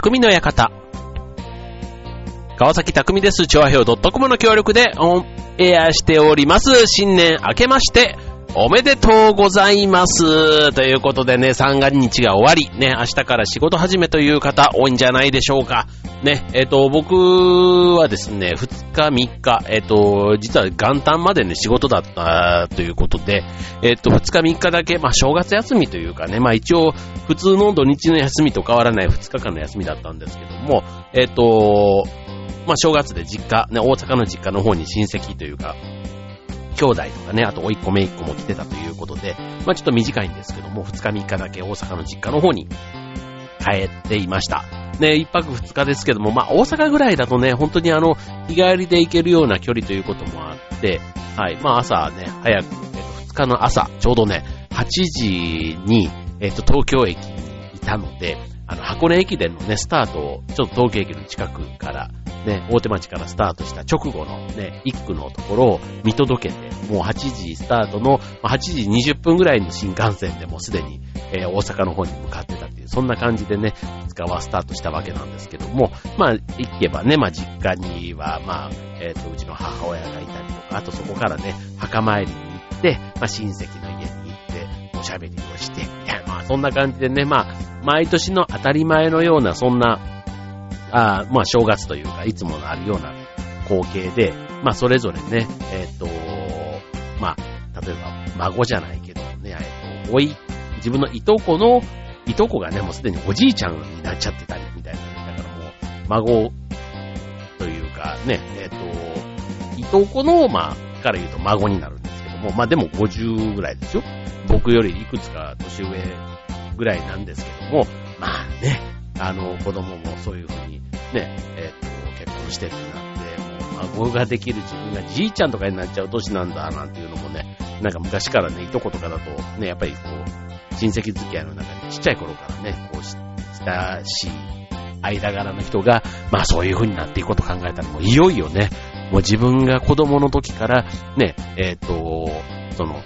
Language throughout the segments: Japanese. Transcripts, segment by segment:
匠の館。川崎匠です。調和表 .com の協力でオンエアしております。新年明けまして、おめでとうございます。ということでね、三が日が終わり、ね、明日から仕事始めという方多いんじゃないでしょうか。ね、えっ、と、僕はですね、2日3日、えっ、と、実は元旦までね、仕事だったということで、えっ、と、2日3日だけ、まあ、正月休みというかね、まあ一応、普通の土日の休みと変わらない2日間の休みだったんですけども、えっ、と、まあ正月で実家、ね、大阪の実家の方に親戚というか、兄弟とかね、あと甥っ子姪っ子も来てたということで、まあちょっと短いんですけども、2日3日だけ大阪の実家の方に帰っていました。ね、1泊2日ですけども、まあ大阪ぐらいだとね、本当にあの、日帰りで行けるような距離ということもあって、はい、まあ朝ね、早く、えっと、2日の朝、ちょうどね、8時に、えっと、東京駅にいたので、あの、箱根駅伝のね、スタートを、ちょっと東京駅の近くから、ね、大手町からスタートした直後のね、一区のところを見届けて、もう8時スタートの、8時20分ぐらいの新幹線でもうすでに、えー大阪の方に向かってたっていう、そんな感じでね、2日はスタートしたわけなんですけども、まあ、行けばね、まあ実家には、まあ、えっ、と、うちの母親がいたりとか、あとそこからね、墓参りに行って、まあ親戚の家に行って、おしゃべりをして、いや、まあそんな感じでね、まあ、毎年の当たり前のような、そんな、あまあ正月というか、いつものあるような光景で、まあそれぞれね、えっ、と、まあ、例えば孫じゃないけどね、えっ、と、おい、自分のいとこの、いとこがね、もうすでにおじいちゃんになっちゃってたりみたいなね、だからもう、孫というかね、えっ、と、いとこの、まあ、から言うと孫になるんですけども、まあでも50ぐらいですよ。僕よりいくつか年上ぐらいなんですけども、まあね、あの、子供もそういうふうにね、えっ、と、結婚してってなって、もう孫ができる自分がじいちゃんとかになっちゃう年なんだ、なんていうのもね、なんか昔からね、いとことかだと、ね、やっぱりこう、親戚付き合いの中にちっちゃい頃からね、こうし、親しい間柄の人が、まあそういう風になっていくことを考えたら、もういよいよね、もう自分が子供の時から、ね、えっ、と、その、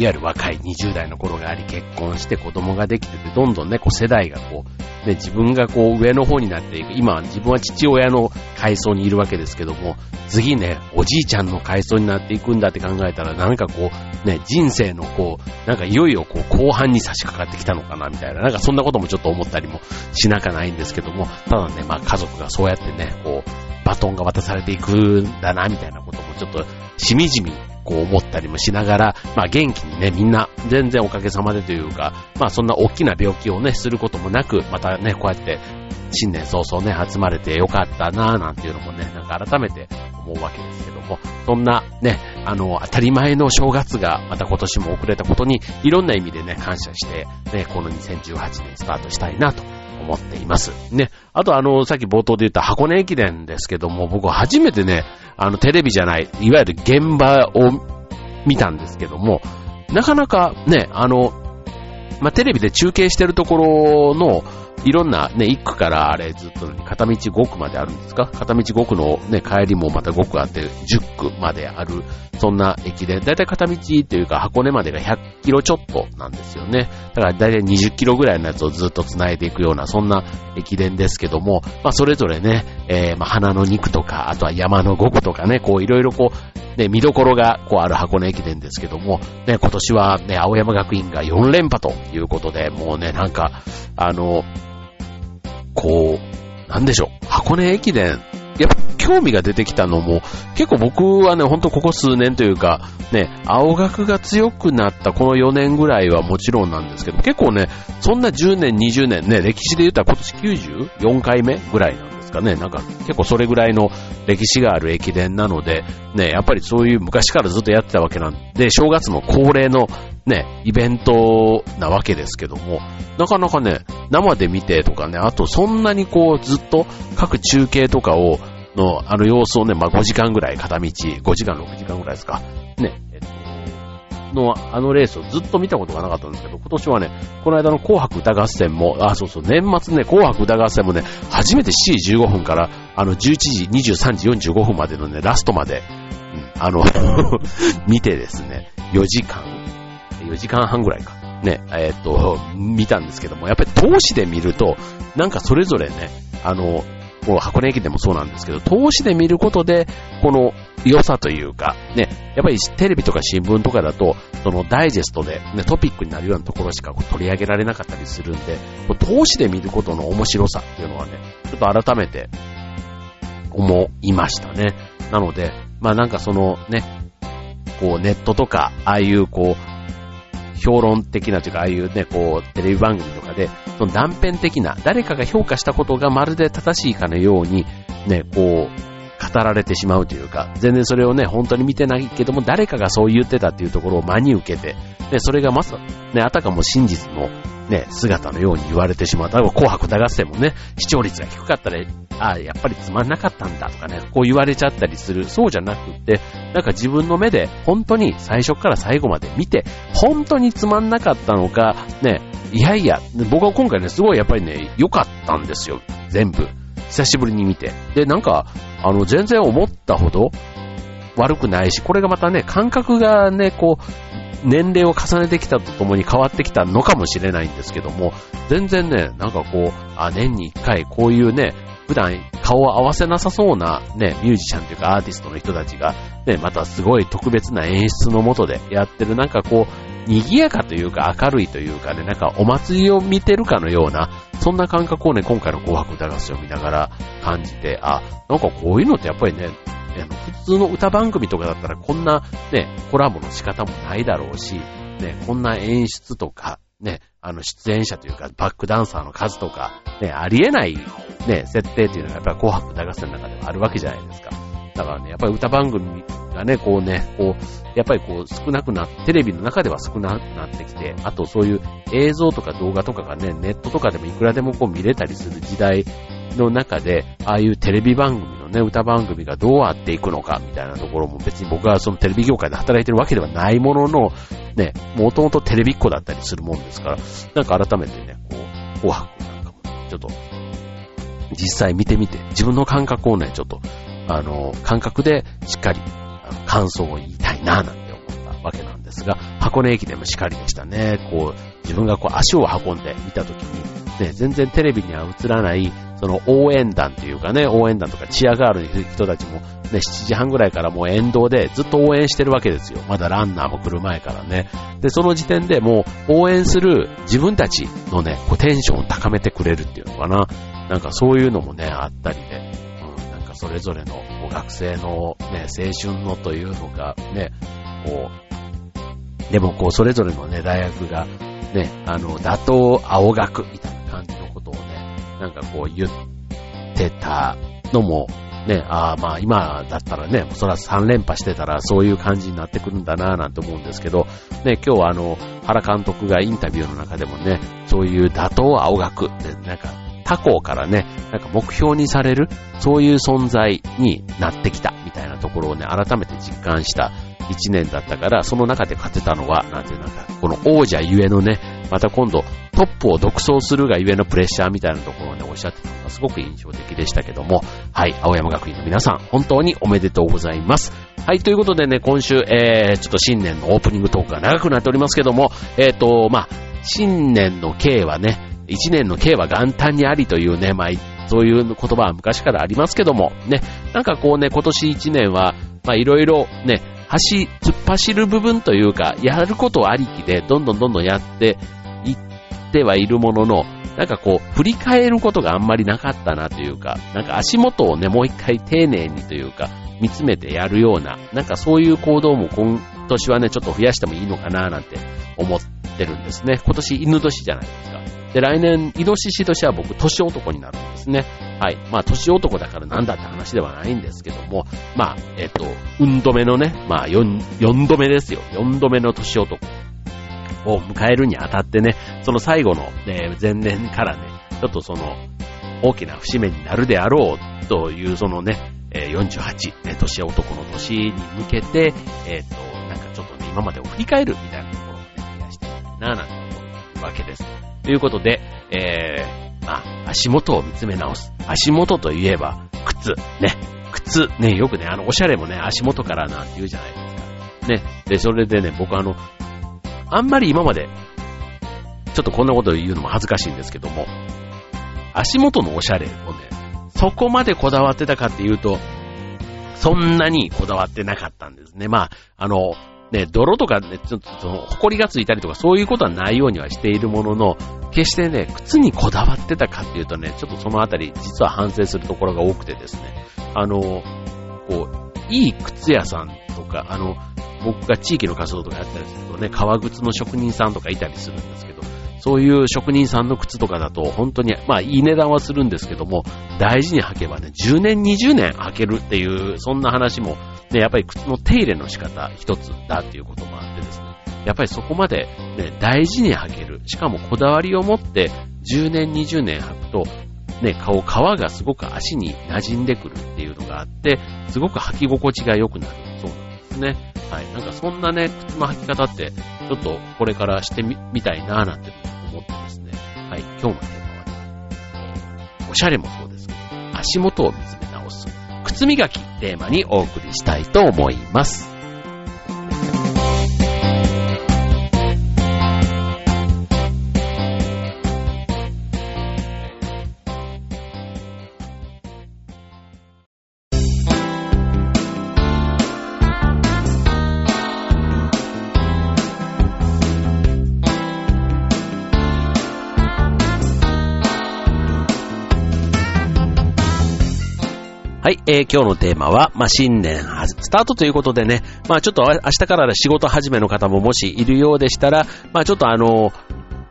いわゆる若い20代の頃があり、結婚して子供ができてて、どんどんね、こう世代がこう、ね、自分がこう上の方になっていく。今は自分は父親の階層にいるわけですけども、次ね、おじいちゃんの階層になっていくんだって考えたら、なんかこう、ね、人生のこう、なんかいよいよこう後半に差し掛かってきたのかな、みたいな。なんかそんなこともちょっと思ったりもしなかないんですけども、ただね、まあ家族がそうやってね、こう、バトンが渡されていくんだな、みたいなこともちょっと、しみじみ、こう思ったりもしながら、まあ元気にね、みんな、全然おかげさまでというか、まあそんな大きな病気をね、することもなく、またね、こうやって、新年早々ね、集まれてよかったなぁなんていうのもね、なんか改めて思うわけですけども、そんなね、あの、当たり前の正月がまた今年も遅れたことに、いろんな意味でね、感謝して、ね、この2018年スタートしたいなと思っています。ね。あとあの、さっき冒頭で言った箱根駅伝ですけども、僕初めてね、あの、テレビじゃない、いわゆる現場を見たんですけども、なかなかね、あの、まあ、テレビで中継してるところの、いろんなね、1区からあれずっと片道5区まであるんですか？片道5区のね、帰りもまた5区あって10区まである、そんな駅伝。だいたい片道というか箱根までが100キロちょっとなんですよね。だからだいたい20キロぐらいのやつをずっと繋いでいくような、そんな駅伝ですけども、まあそれぞれね、えー、まあ花の2区とか、あとは山の5区とかね、こういろいろこう、ね、見どころがこうある箱根駅伝ですけども、ね、今年はね、青山学院が4連覇ということで、もうね、なんか、あの、こう、なんでしょう、箱根駅伝、やっぱ興味が出てきたのも、結構僕はね、ほんとここ数年というか、ね、青学が強くなったこの4年ぐらいはもちろんなんですけど、結構ね、そんな10年、20年ね、歴史で言ったら今年94回目ぐらいなんですかね。なんか結構それぐらいの歴史がある駅伝なので、ね、やっぱりそういう昔からずっとやってたわけなんで、正月の恒例のね、イベントなわけですけども、なかなかね、生で見てとかね、あとそんなにこうずっと各中継とかを、の、あの様子をね、まあ5時間ぐらい片道、5時間、6時間ぐらいですか。ね、えっと、の、あのレースをずっと見たことがなかったんですけど、今年はね、この間の紅白歌合戦も、あ、そうそう、年末ね、紅白歌合戦もね、初めて7時15分から、あの、11時23時45分までのね、ラストまで、うん、あの、見てですね、4時間、4時間半ぐらいか。ね、えっ、と、見たんですけども、やっぱり投資で見ると、なんかそれぞれね、あの、この箱根駅伝もそうなんですけど、投資で見ることで、この良さというか、ね、やっぱりテレビとか新聞とかだと、そのダイジェストで、ね、トピックになるようなところしか取り上げられなかったりするんで、投資で見ることの面白さっていうのはね、ちょっと改めて思いましたね。なので、まあなんかそのね、こうネットとか、ああいうこう、評論的なというか、ああいうね、こう、テレビ番組とかで、その断片的な、誰かが評価したことがまるで正しいかのように、ね、こう、られてしまうというか、全然それをね、本当に見てないけども、誰かがそう言ってたっていうところを真に受けて、で、それがまさ、ね、あたかも真実のね、姿のように言われてしまう。例えば紅白歌合戦もね、視聴率が低かったら、ああ、やっぱりつまんなかったんだとかね、こう言われちゃったりする。そうじゃなくって、なんか自分の目で本当に最初から最後まで見て、本当につまんなかったのか、ね、いやいや、僕は今回ね、すごいやっぱりね、良かったんですよ。全部。久しぶりに見て。で、なんか、あの、全然思ったほど悪くないし、これがまたね、感覚がね、こう、年齢を重ねてきたとともに変わってきたのかもしれないんですけども、全然ね、なんかこう、あ、年に一回こういうね、普段顔を合わせなさそうなね、ミュージシャンというかアーティストの人たちが、ね、またすごい特別な演出のもとでやってる、なんかこう、賑やかというか明るいというかね、なんかお祭りを見てるかのような、そんな感覚をね、今回の紅白歌合戦を見ながら感じて、あ、なんかこういうのってやっぱりね、普通の歌番組とかだったらこんなね、コラボの仕方もないだろうし、ね、こんな演出とか、ね、あの出演者というかバックダンサーの数とか、ね、ありえないね、設定っていうのがやっぱり紅白歌合戦の中ではあるわけじゃないですか。だからね、やっぱり歌番組がね、こうね、こう、やっぱりこう少なくなって、テレビの中では少なくなってきて、あとそういう映像とか動画とかがね、ネットとかでもいくらでもこう見れたりする時代の中で、ああいうテレビ番組のね、歌番組がどうあっていくのかみたいなところも別に僕はそのテレビ業界で働いてるわけではないものの、ね、もともとテレビっ子だったりするもんですから、なんか改めてね、こう、紅白なんかも、ちょっと、実際見てみて、自分の感覚をね、ちょっと、あの、感覚でしっかり、あの感想を言いたいな、なんて思ったわけなんですが、箱根駅伝もしっかりでしたね。こう、自分がこう足を運んで見たときに、ね、全然テレビには映らない、その応援団というかね、応援団とかチアガールの人たちもね、7時半ぐらいからもう沿道でずっと応援してるわけですよ。まだランナーも来る前からね。で、その時点でもう応援する自分たちのね、こうテンションを高めてくれるっていうのかな。なんかそういうのもね、あったりで、うん、なんかそれぞれの学生のね、青春のというのがね、こう、でもこうそれぞれのね、大学がね、あの、打倒青学みたいな感じのことをね、なんかこう言ってたのも、ね、ああまあ今だったらね、そら3連覇してたらそういう感じになってくるんだなぁなんて思うんですけど、ね、今日はあの、原監督がインタビューの中でもね、そういう打倒青学ってなんか他校からね、なんか目標にされる、そういう存在になってきたみたいなところをね、改めて実感した1年だったから、その中で勝てたのは、なんていうなんか、この王者ゆえのね、また今度トップを独走するがゆえのプレッシャーみたいなところをね、おっしゃってたのがすごく印象的でしたけども、はい、青山学院の皆さん、本当におめでとうございます。はい、ということでね、今週、えー、ちょっと新年のオープニングトークが長くなっておりますけども、えっ、ー、と、まあ、新年の計はね、一年の計は元旦にありというね、まあ、そういう言葉は昔からありますけども、ね、なんかこうね、今年一年は、まあいろいろね、走、突っ走る部分というか、やることありきで、どんどんどんどんやっていってはいるものの、なんかこう、振り返ることがあんまりなかったなというか、なんか足元をね、もう一回丁寧にというか、見つめてやるような、なんかそういう行動も今年はね、ちょっと増やしてもいいのかななんて思ってるんですね。今年犬年じゃないですか。で、来年、イノシシ年は僕、年男になるんですね。はい。まあ、年男だからなんだって話ではないんですけども、まあ、えっ、と、うんどめのね、まあ、4、4度目ですよ。4度目の年男を迎えるにあたってね、その最後の、ね、前年からね、ちょっとその、大きな節目になるであろうという、そのね、48、年男の年に向けて、えっ、と、なんかちょっとね、今までを振り返るみたいなところをね、増やしていきたいな、なんて思うわけです。ということで、えー、まあ、足元を見つめ直す。足元といえば、靴。ね。靴。ね、よくね、あの、おしゃれもね、足元からなんて言うじゃないですか。ね。で、それでね、僕あの、あんまり今まで、ちょっとこんなこと言うのも恥ずかしいんですけども、足元のおしゃれをね、そこまでこだわってたかっていうと、そんなにこだわってなかったんですね。まあ、あの、ね、泥とかね、ちょっとその、埃がついたりとかそういうことはないようにはしているものの、決してね、靴にこだわってたかっていうとね、ちょっとそのあたり、実は反省するところが多くてですね、あの、こう、いい靴屋さんとか、あの、僕が地域の活動とかやったりするとね、革靴の職人さんとかいたりするんですけど、そういう職人さんの靴とかだと、本当に、まあいい値段はするんですけども、大事に履けばね、10年、20年履けるっていう、そんな話も、ね、やっぱり靴の手入れの仕方一つだっていうこともあってですね、やっぱりそこまで、ね、大事に履ける。しかもこだわりを持って10年、20年履くと、ね、顔、皮がすごく足に馴染んでくるっていうのがあって、すごく履き心地が良くなる。そうなんですね。はい。なんかそんなね、靴の履き方って、ちょっとこれからしてみ、みたいなぁなんて思ってですね。はい。今日のテーマはね、おしゃれもそうですけど、足元を見つめ直す、靴磨きテーマにお送りしたいと思います。はい、えー、今日のテーマは、まあ、新年スタートということでね、まあ、ちょっと明日から仕事始めの方ももしいるようでしたら、まあ、ちょっとあの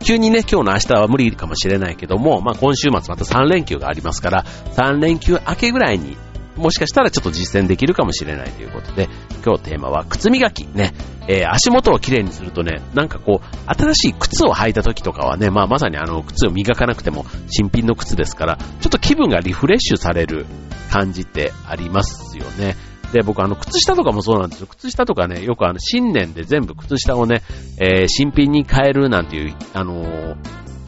急にね、今日の明日は無理かもしれないけども、まあ、今週末また3連休がありますから、3連休明けぐらいにもしかしたらちょっと実践できるかもしれないということで、今日テーマは靴磨きね。えー、足元をきれいにするとね、なんかこう、新しい靴を履いた時とかはね、まあまさにあの靴を磨かなくても新品の靴ですから、ちょっと気分がリフレッシュされる感じってありますよね。で、僕あの、靴下とかもそうなんですよ。靴下とかね、よくあの、新年で全部靴下をね、えー、新品に変えるなんていう、あのー、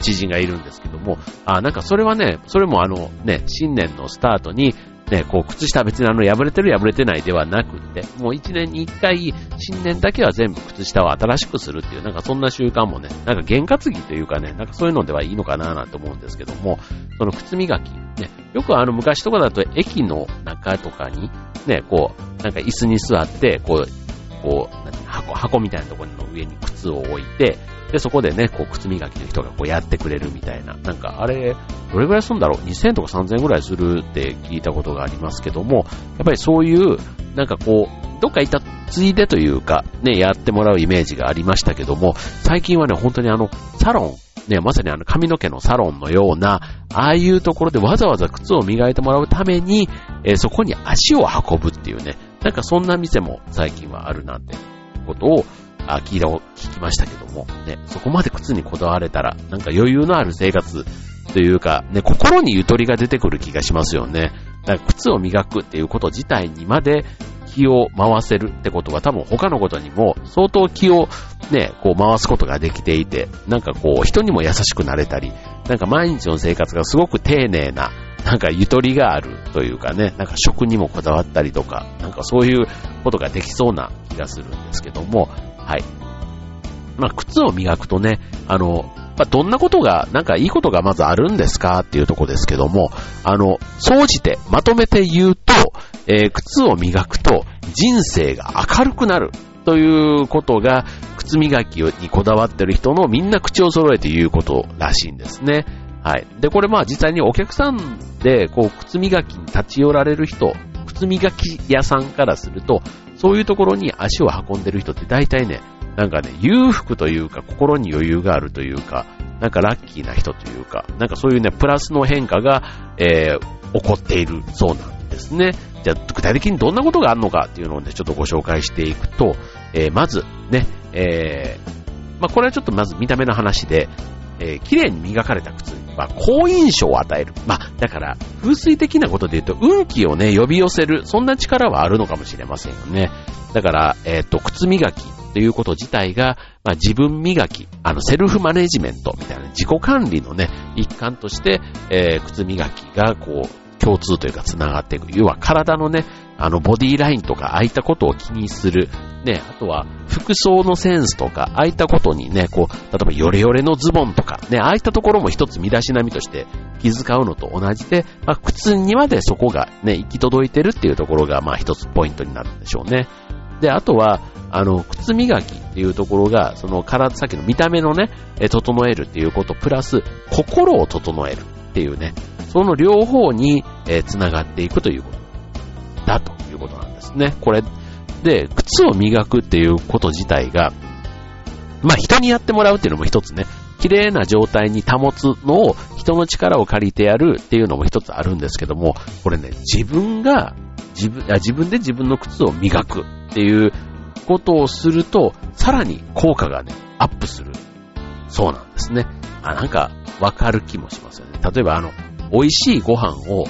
知人がいるんですけども、あ、なんかそれはね、それもあの、ね、新年のスタートに、ね、こう、靴下は別にあの、破れてる破れてないではなくって、もう一年に一回、新年だけは全部靴下を新しくするっていう、なんかそんな習慣もね、なんか験担ぎというかね、なんかそういうのではいいのかななんて思うんですけども、その靴磨き、ね、よくあの、昔とかだと駅の中とかに、ね、こう、なんか椅子に座って、こう、こう、箱、箱みたいなところの上に靴を置いて、で、そこでね、こう、靴磨きの人がこうやってくれるみたいな。なんか、あれ、どれぐらいするんだろう ?2000 とか3000ぐらいするって聞いたことがありますけども、やっぱりそういう、なんかこう、どっか行ったついでというか、ね、やってもらうイメージがありましたけども、最近はね、本当にあの、サロン、ね、まさにあの髪の毛のサロンのような、ああいうところでわざわざ靴を磨いてもらうために、えー、そこに足を運ぶっていうね、なんかそんな店も最近はあるなんてことを、あ、聞いた、聞きましたけども、ね、そこまで靴にこだわれたら、なんか余裕のある生活というか、ね、心にゆとりが出てくる気がしますよね。だから靴を磨くっていうこと自体にまで気を回せるってことは多分他のことにも相当気をね、こう回すことができていて、なんかこう人にも優しくなれたり、なんか毎日の生活がすごく丁寧な、なんかゆとりがあるというかね、なんか食にもこだわったりとか、なんかそういうことができそうな気がするんですけども、はい。まあ、靴を磨くとね、あの、まあ、どんなことが、なんかいいことがまずあるんですか？っていうとこですけども、あの、総じて、まとめて言うと、えー、靴を磨くと人生が明るくなるということが、靴磨きにこだわってる人のみんな口を揃えて言うことらしいんですね。はい。で、これまあ実際にお客さんで、こう、靴磨きに立ち寄られる人、靴磨き屋さんからすると、そういうところに足を運んでる人って大体ね、なんかね、裕福というか、心に余裕があるというか、なんかラッキーな人というか、なんかそういうね、プラスの変化が、えー、起こっているそうなんですね。じゃあ、具体的にどんなことがあるのかっていうのをね、ちょっとご紹介していくと、えー、まず、ね、えー、まあ、これはちょっとまず見た目の話で、えー、綺麗に磨かれた靴は好印象を与える。まあ、だから、風水的なことで言うと、運気をね、呼び寄せる、そんな力はあるのかもしれませんよね。だから、えっ、ー、と、靴磨きということ自体が、まあ、自分磨き、あの、セルフマネジメントみたいな自己管理のね、一環として、えー、靴磨きが、こう、共通というか繋がっていく。要は体のね、あの、ボディラインとか、ああいったことを気にする。ね、あとは、服装のセンスとか、ああいったことにね、こう、例えばヨレヨレのズボンとか、ね、ああいったところも一つ身だしなみとして気遣うのと同じで、まあ、靴にまでそこがね、行き届いてるっていうところが、まあ一つポイントになるんでしょうね。で、あとは、あの、靴磨きっていうところが、その体、さっきの見た目のね、整えるっていうこと、プラス、心を整えるっていうね、その両方に、えー、繋がっていくということだということなんですね。これ、で、靴を磨くっていうこと自体が、まあ人にやってもらうっていうのも一つね、綺麗な状態に保つのを人の力を借りてやるっていうのも一つあるんですけども、これね、自分が自分、自分で自分の靴を磨くっていうことをすると、さらに効果がね、アップする。そうなんですね。あ、なんか、わかる気もしますよね。例えばあの、美味しいご飯を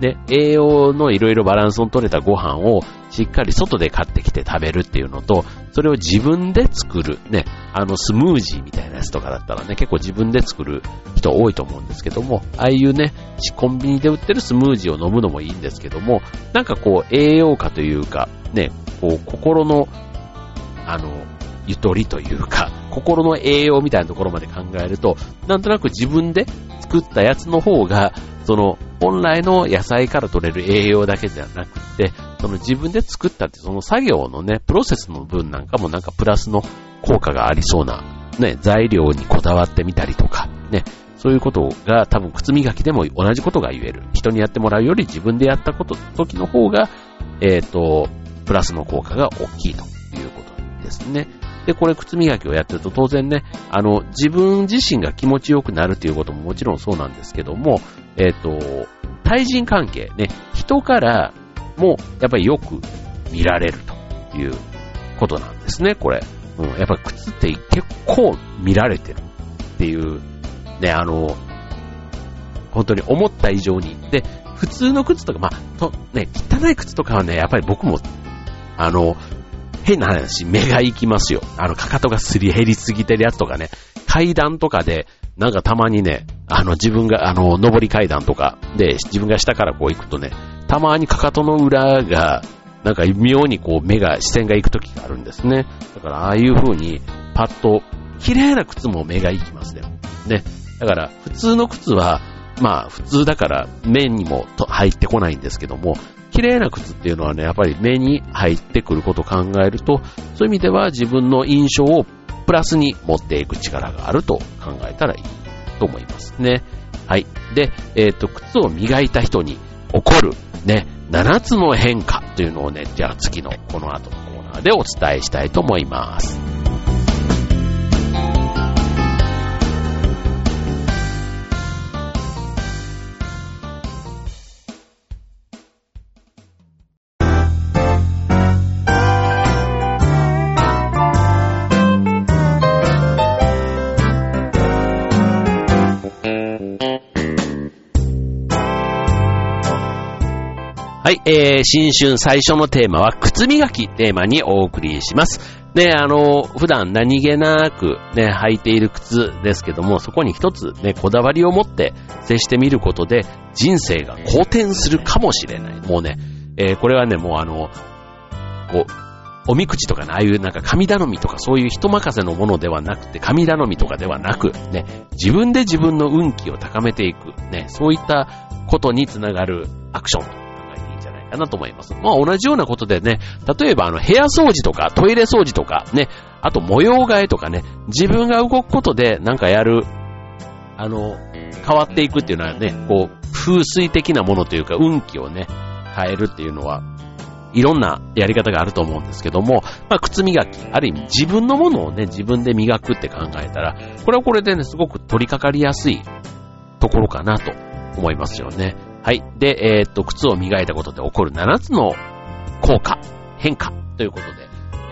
ね、栄養のいろいろバランスの取れたご飯をしっかり外で買ってきて食べるっていうのと、それを自分で作る、ね、あのスムージーみたいなやつとかだったらね、結構自分で作る人多いと思うんですけども、ああいうね、コンビニで売ってるスムージーを飲むのもいいんですけども、なんかこう栄養価というか、ね、こう心の、あの、ゆとりというか、心の栄養みたいなところまで考えると、なんとなく自分で作ったやつの方が、その、本来の野菜から取れる栄養だけじゃなくて、その自分で作ったってその作業のね、プロセスの分なんかもなんかプラスの効果がありそうな、ね、材料にこだわってみたりとか、ね、そういうことが多分靴磨きでも同じことが言える。人にやってもらうより自分でやったこと、時の方が、えっ、ー、と、プラスの効果が大きいということですね。で、これ靴磨きをやってると当然ね、あの、自分自身が気持ちよくなるということももちろんそうなんですけども、えっ、ー、と、対人関係ね、人からもやっぱりよく見られるということなんですね、これ。うん、やっぱり靴って結構見られてるっていう、ね、あの、本当に思った以上に。で、普通の靴とか、まあ、と、ね、汚い靴とかはね、やっぱり僕も、あの、変な話、目が行きますよ。あの、かかとがすり減りすぎてるやつとかね、階段とかで、なんかたまにね、あの、自分が、あの、上り階段とかで、自分が下からこう行くとね、たまにかかとの裏が、なんか妙にこう目が、視線が行く時があるんですね。だからああいう風に、パッと、綺麗な靴も目が行きますね。ね。だから普通の靴は、まあ普通だから目にも入ってこないんですけども、綺麗な靴っていうのはね、やっぱり目に入ってくることを考えると、そういう意味では自分の印象をプラスに持っていく力があると考えたらいいと思いますね。はい。で、えっ、ー、と、靴を磨いた人に起こる、ね、7つの変化というのをね、じゃあ次のこの後のコーナーでお伝えしたいと思います。はい、えー、新春最初のテーマは、靴磨きテーマにお送りします。ね、あの、普段何気なくね、履いている靴ですけども、そこに一つね、こだわりを持って接してみることで、人生が好転するかもしれない。もうね、えー、これはね、もうあの、こう、おみくじとかね、ああいうなんか神頼みとかそういう人任せのものではなくて、神頼みとかではなく、ね、自分で自分の運気を高めていく、ね、そういったことにつながるアクションかなと思います。まあ同じようなことでね、例えばあの部屋掃除とかトイレ掃除とかね、あと模様替えとかね、自分が動くことでなんかやる、あの、変わっていくっていうのはね、こう、風水的なものというか運気をね、変えるっていうのは、いろんなやり方があると思うんですけども、まあ、靴磨き、ある意味自分のものをね、自分で磨くって考えたら、これはこれでね、すごく取り掛かりやすいところかなと思いますよね。はい。で、えー、っと、靴を磨いたことで起こる7つの効果、変化ということ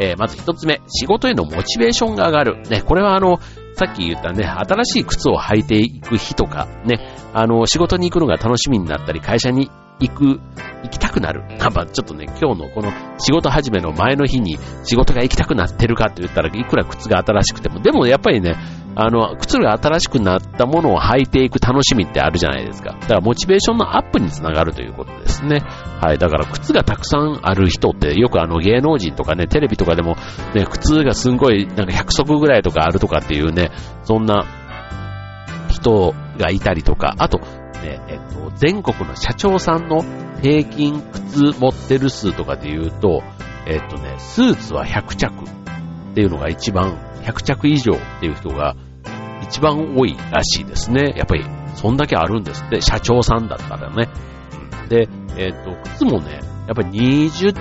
で、えー、まず1つ目、仕事へのモチベーションが上がる。ね、これはあの、さっき言ったね、新しい靴を履いていく日とか、ね、あの、仕事に行くのが楽しみになったり、会社に行く、行きたくなる。まあ、ちょっとね、今日のこの仕事始めの前の日に仕事が行きたくなってるかって言ったらいくら靴が新しくても、でもやっぱりね、あの、靴が新しくなったものを履いていく楽しみってあるじゃないですか。だからモチベーションのアップにつながるということですね。はい。だから靴がたくさんある人ってよくあの芸能人とかね、テレビとかでもね、靴がすんごいなんか100足ぐらいとかあるとかっていうね、そんな人がいたりとか、あと、ね、えっと、全国の社長さんの平均靴持ってる数とかで言うと、えっとね、スーツは100着っていうのが一番、100着以上っていう人が一番多いらしいですね。やっぱり、そんだけあるんですって、社長さんだったらね。で、えっ、と、靴もね、やっぱり20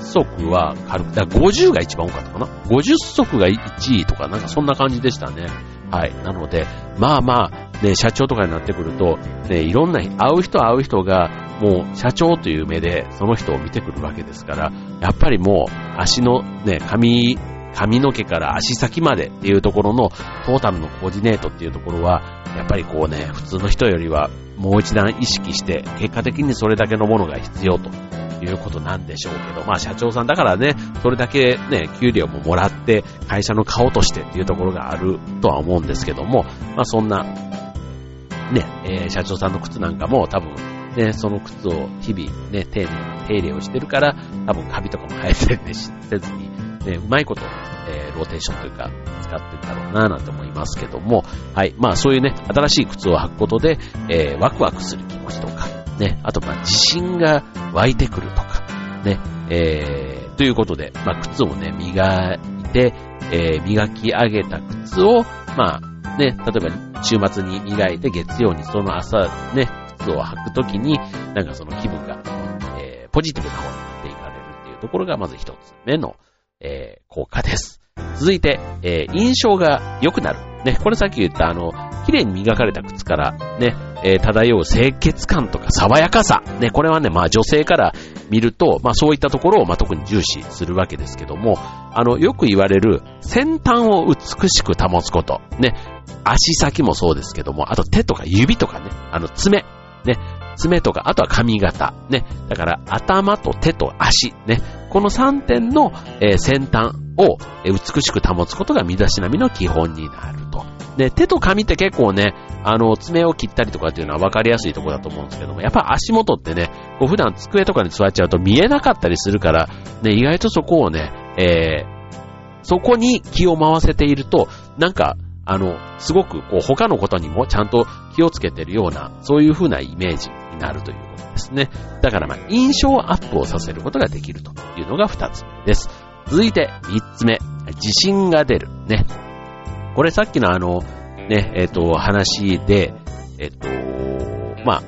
足は軽く、だ50が一番多かったかな。50足が1位とか、なんかそんな感じでしたね。はい。なので、まあまあ、ね、社長とかになってくると、ね、いろんな、会う人会う人が、もう社長という目でその人を見てくるわけですから、やっぱりもう足のね、髪髪の毛から足先までっていうところのトータルのコーディネートっていうところは、やっぱりこうね、普通の人よりはもう一段意識して、結果的にそれだけのものが必要ということなんでしょうけど、まあ社長さんだからね、それだけね、給料ももらって、会社の顔としてっていうところがあるとは思うんですけども、まあそんな、ね、えー、社長さんの靴なんかも多分、ね、その靴を日々ね、丁寧に手入れをしてるから、多分カビとかも生えてるね、せずに、ね、うまいこと、えー、ローテーションというか、使ってんだろうなぁなんて思いますけども、はい。まあそういうね、新しい靴を履くことで、えー、ワクワクする気持ちとか、ね、あとまあ自信が湧いてくるとか、ね、えー、ということで、まあ靴をね、磨いて、えー、磨き上げた靴を、まあね、例えば週末に磨いて月曜にその朝ね、靴を履くときに、なんかその気分が、えー、ポジティブな方に持っていかれるっていうところがまず一つ目の、えー、効果です。続いて、えー、印象が良くなる。ね、これさっき言ったあの、綺麗に磨かれた靴からね、えー、漂う清潔感とか爽やかさ。ね、これはね、まあ女性から見ると、まあそういったところをまあ特に重視するわけですけども、あの、よく言われる先端を美しく保つこと。ね、足先もそうですけども、あと手とか指とかね、あの爪。ね、爪とか、あとは髪型。ね。だから、頭と手と足。ね。この3点の、えー、先端を、美しく保つことが身だしなみの基本になると。で、手と髪って結構ね、あの、爪を切ったりとかっていうのは分かりやすいとこだと思うんですけども、やっぱ足元ってね、こう普段机とかに座っちゃうと見えなかったりするから、ね、意外とそこをね、えー、そこに気を回せていると、なんか、あの、すごくこう他のことにもちゃんと気をつけてるような、そういう風なイメージになるということですね。だからまあ、印象アップをさせることができるというのが二つ目です。続いて三つ目、自信が出る。ね。これさっきのあの、ね、えっ、ー、と、話で、えっ、ー、と、まあ、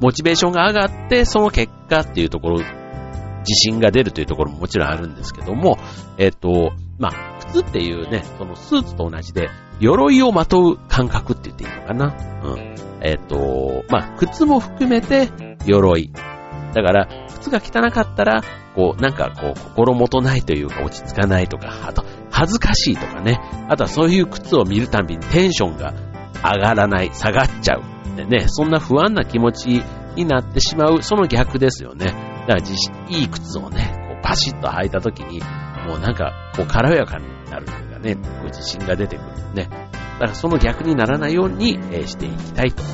モチベーションが上がって、その結果っていうところ、自信が出るというところももちろんあるんですけども、えっ、ー、と、まあ、靴っていうね、そのスーツと同じで、鎧をまとう感覚って言っていいのかな？うん。えっ、と、まあ、靴も含めて鎧。だから、靴が汚かったら、こう、なんかこう、心もとないというか落ち着かないとか、あと、恥ずかしいとかね。あとはそういう靴を見るたびにテンションが上がらない、下がっちゃう。でね、そんな不安な気持ちになってしまう、その逆ですよね。だから、いい靴をね、こう、パシッと履いた時に、もうなんか、こう、軽やかになるというかね、こう自信が出てくるね。だからその逆にならないように、えしていきたいと、い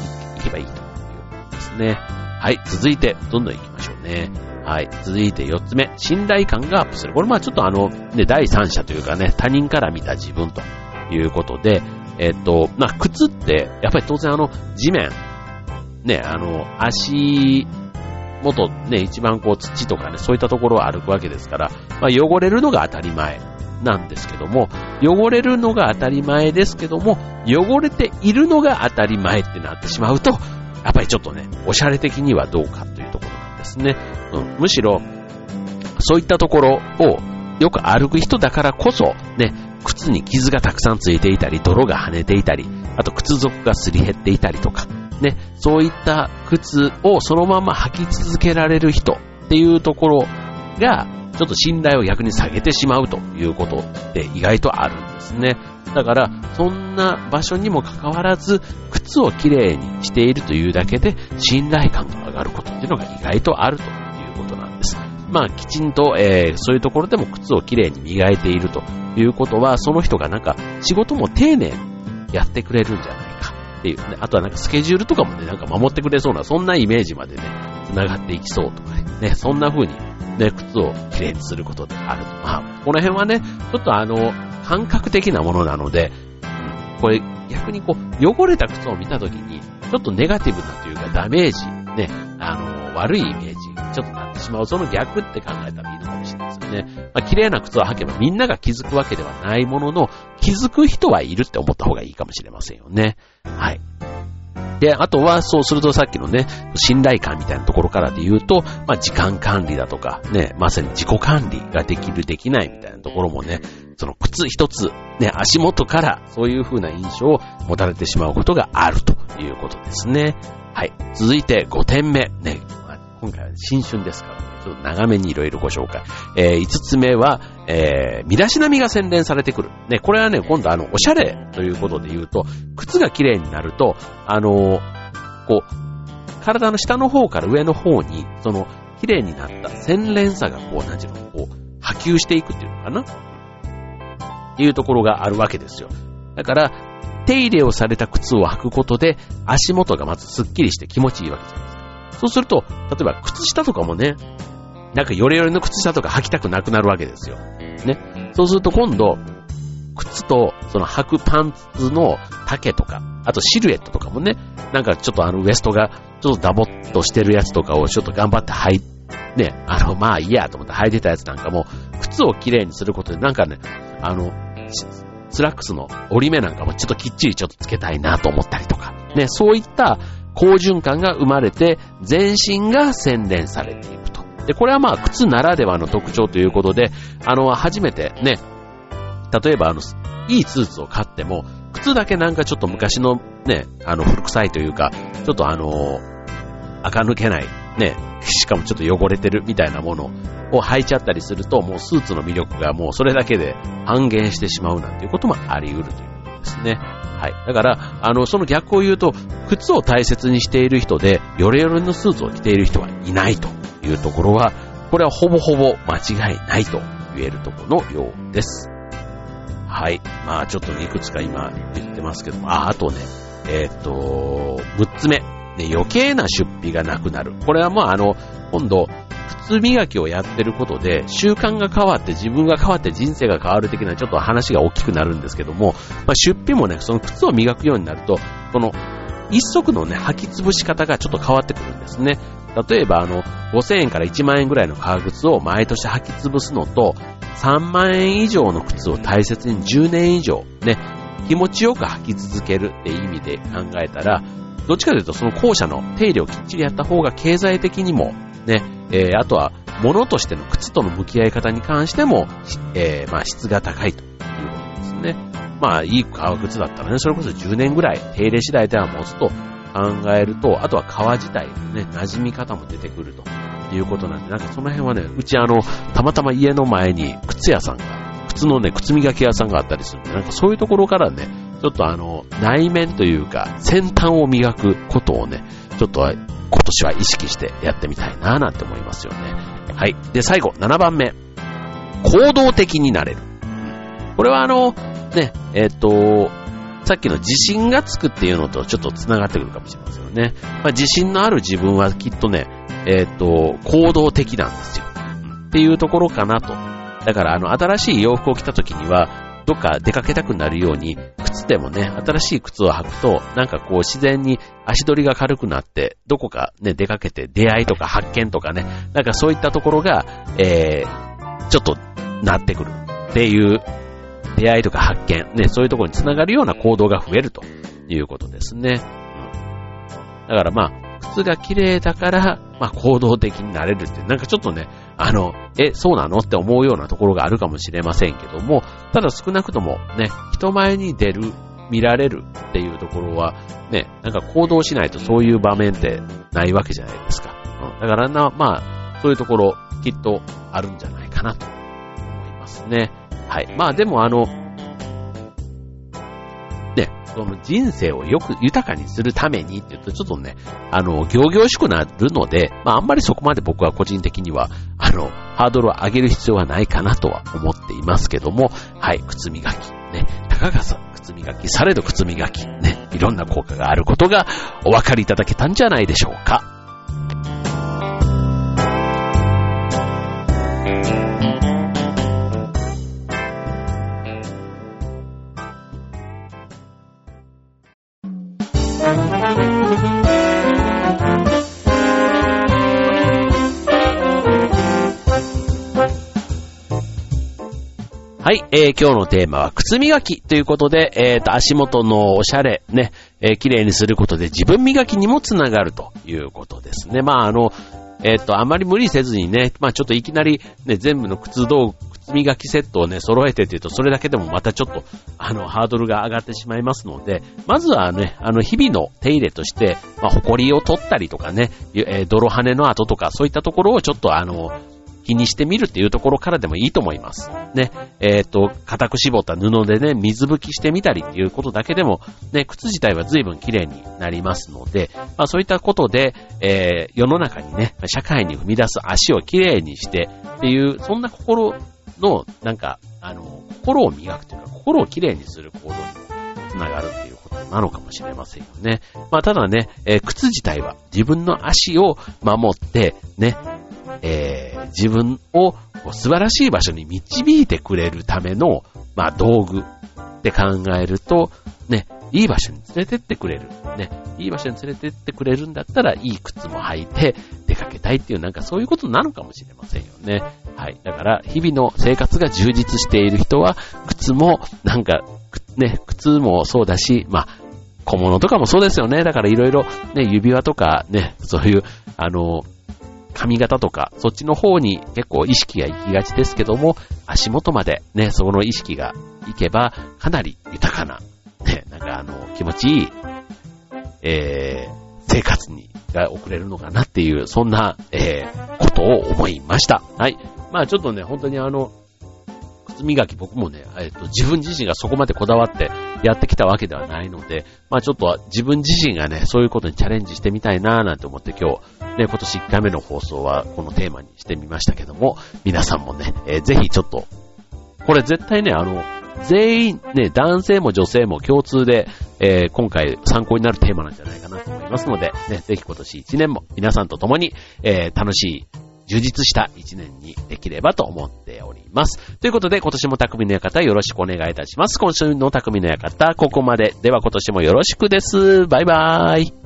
けばいいということですね。はい、続いて、どんどん行きましょうね。はい。続いて4つ目。信頼感がアップする。これまあちょっとあの、ね、第三者というかね、他人から見た自分ということで、えっと、まあ靴って、やっぱり当然あの、地面、ね、あの、足元ね、一番こう土とかね、そういったところを歩くわけですから、まあ汚れるのが当たり前なんですけども、汚れるのが当たり前ですけども、汚れているのが当たり前ってなってしまうと、やっぱりちょっとね、おしゃれ的にはどうかですね。うん、むしろ、そういったところをよく歩く人だからこそ、ね、靴に傷がたくさんついていたり、泥が跳ねていたり、あと靴底がすり減っていたりとか、ね、そういった靴をそのまま履き続けられる人っていうところが、ちょっと信頼を逆に下げてしまうということって意外とあるんですね。だから、そんな場所にもかかわらず、靴をきれいにしているというだけで、信頼感が上がることっていうのが意外とあるということなんです。まあ、きちんと、えー、そういうところでも靴をきれいに磨いているということは、その人がなんか仕事も丁寧にやってくれるんじゃないかっていうね。あとはなんかスケジュールとかもね、なんか守ってくれそうな、そんなイメージまでね、繋がっていきそうとかね、そんな風にね、靴をきれいにすることである。まあ、この辺はね、ちょっとあの、感覚的なものなので、これ逆にこう、汚れた靴を見たときに、ちょっとネガティブなというかダメージ、ね、あの、悪いイメージ、ちょっとなってしまう。その逆って考えたらいいのかもしれないですよね。まあ、綺麗な靴を履けばみんなが気づくわけではないものの、気づく人はいるって思った方がいいかもしれませんよね。はい。で、あとは、そうするとさっきのね、信頼感みたいなところからで言うと、まあ、時間管理だとか、ね、まさに自己管理ができる、できないみたいなところもね、その靴一つ、ね、足元からそういう風な印象を持たれてしまうことがあるということですね。はい。続いて5点目。ね、今回は新春ですからね、ちょっと長めにいろいろご紹介。えー、5つ目は、えー、身だしなみが洗練されてくる。ね、これはね、今度あの、おしゃれということで言うと、靴が綺麗になると、あのー、こう、体の下の方から上の方に、その、綺麗になった洗練さがこう、なんていうの、こう、波及していくっていうのかな？いうところがあるわけですよ。だから、手入れをされた靴を履くことで、足元がまずスッキリして気持ちいいわけですか。そうすると、例えば靴下とかもね、なんかヨレヨレの靴下とか履きたくなくなるわけですよ。ね。そうすると今度、靴とその履くパンツの丈とか、あとシルエットとかもね、なんかちょっとあのウエストがちょっとダボっとしてるやつとかをちょっと頑張って履いね、あの、まあいいやと思って履いてたやつなんかも、靴をきれいにすることでなんかね、あの、スラックスの折り目なんかもちょっときっちりちょっとつけたいなと思ったりとか、ね、そういった好循環が生まれて、全身が洗練されていくと。で、これはまあ靴ならではの特徴ということで、あの、初めてね、例えばあの、いいスーツを買っても、靴だけなんかちょっと昔のね、あの、古臭いというか、ちょっとあの、垢抜けない、ね、しかもちょっと汚れてるみたいなものを履いちゃったりすると、もうスーツの魅力がもうそれだけで半減してしまうなんていうこともあり得るということですね。はい。だから、あの、その逆を言うと、靴を大切にしている人で、ヨレヨレのスーツを着ている人はいないというところは、これはほぼほぼ間違いないと言えるところのようです。はい。まあちょっといくつか今言ってますけども、あ、あとね、えっ、と、6つ目。ね、余計な出費がなくなる。これはもうあの、今度、靴磨きをやってることで、習慣が変わって自分が変わって人生が変わる的なちょっと話が大きくなるんですけども、まあ、出費もね、その靴を磨くようになると、この一足のね、履き潰し方がちょっと変わってくるんですね。例えば、あの、5000円から1万円ぐらいの革靴を毎年履き潰すのと、3万円以上の靴を大切に10年以上、ね、気持ちよく履き続けるって意味で考えたら、どっちかというとその後者の手入れをきっちりやった方が経済的にも、ね、えー、あとは物としての靴との向き合い方に関しても、えー、まあ質が高いということですね。まあいい革靴だったらね、それこそ10年ぐらい手入れ次第では持つと考えると、あとは革自体のね、馴染み方も出てくるということなんで、なんかその辺はね、うちあの、たまたま家の前に靴屋さんが、靴のね、靴磨き屋さんがあったりするんで、なんかそういうところからね、ちょっとあの、内面というか、先端を磨くことをね、ちょっと今年は意識してやってみたいなぁなんて思いますよね。はい。で、最後、7番目。行動的になれる。これはあの、ね、えっ、ー、と、さっきの自信がつくっていうのとちょっと繋がってくるかもしれませんよね。まあ、自信のある自分はきっとね、えっ、ー、と、行動的なんですよ。っていうところかなと。だからあの、新しい洋服を着た時には、どっか出かけたくなるように、靴でもね、新しい靴を履くと、なんかこう自然に足取りが軽くなって、どこかね、出かけて出会いとか発見とかね、なんかそういったところが、えー、ちょっとなってくるっていう出会いとか発見、ね、そういうところにつながるような行動が増えるということですね。だからまあ、靴が綺麗だから、まあ行動的になれるって、なんかちょっとね、あの、え、そうなの？って思うようなところがあるかもしれませんけども、ただ少なくともね、人前に出る、見られるっていうところは、ね、なんか行動しないとそういう場面ってないわけじゃないですか。うん、だからな、まあ、そういうところ、きっとあるんじゃないかなと思いますね。はい。まあでもあの、その人生をよく豊かにするためにって言うとちょっとね、あの、行々しくなるので、まああんまりそこまで僕は個人的には、あの、ハードルを上げる必要はないかなとは思っていますけども、はい、靴磨き。ね、高かがさ、靴磨き、されど靴磨き、ね、いろんな効果があることがお分かりいただけたんじゃないでしょうか。えー、今日のテーマは靴磨きということで、えー、と、足元のおしゃれ、ね、えー、綺麗にすることで自分磨きにもつながるということですね。まあ、あの、えっ、ー、と、あまり無理せずにね、まあちょっといきなりね、全部の靴道具、靴磨きセットをね、揃えてっていうと、それだけでもまたちょっと、あの、ハードルが上がってしまいますので、まずはね、あの、日々の手入れとして、まあ、埃を取ったりとかね、えー、泥跳ねの跡とか、そういったところをちょっとあの、気にしてみるっていうところからでもいいと思います。ね。えっ、ー、と、固く絞った布でね、水拭きしてみたりっていうことだけでも、ね、靴自体は随分綺麗になりますので、まあそういったことで、えー、世の中にね、社会に踏み出す足を綺麗にしてっていう、そんな心の、なんか、あの、心を磨くというか、心を綺麗にする行動につながるっていうことなのかもしれませんよね。まあただね、えー、靴自体は自分の足を守って、ね、えー、自分を素晴らしい場所に導いてくれるための、まあ、道具って考えると、ね、いい場所に連れてってくれる。ね、いい場所に連れてってくれるんだったら、いい靴も履いて出かけたいっていう、なんかそういうことなのかもしれませんよね。はい。だから、日々の生活が充実している人は、靴も、なんか、ね、靴もそうだし、まあ、小物とかもそうですよね。だからいろいろ、ね、指輪とか、ね、そういう、あの、髪型とか、そっちの方に結構意識が行きがちですけども、足元までね、その意識が行けば、かなり豊かな、ね、なんかあの、気持ちいい、えー、生活に、が送れるのかなっていう、そんな、えー、ことを思いました。はい。まあちょっとね、本当にあの、靴磨き僕もね、えっ、と、自分自身がそこまでこだわってやってきたわけではないので、まあちょっと自分自身がね、そういうことにチャレンジしてみたいなぁなんて思って今日、ね、今年1回目の放送はこのテーマにしてみましたけども、皆さんもね、えー、ぜひちょっと、これ絶対ね、あの、全員ね、男性も女性も共通で、えー、今回参考になるテーマなんじゃないかなと思いますので、ね、ぜひ今年1年も皆さんと共に、えー、楽しい、充実した一年にできればと思っております。ということで、今年も匠の館よろしくお願いいたします。今週の匠の館、ここまで。では今年もよろしくです。バイバーイ。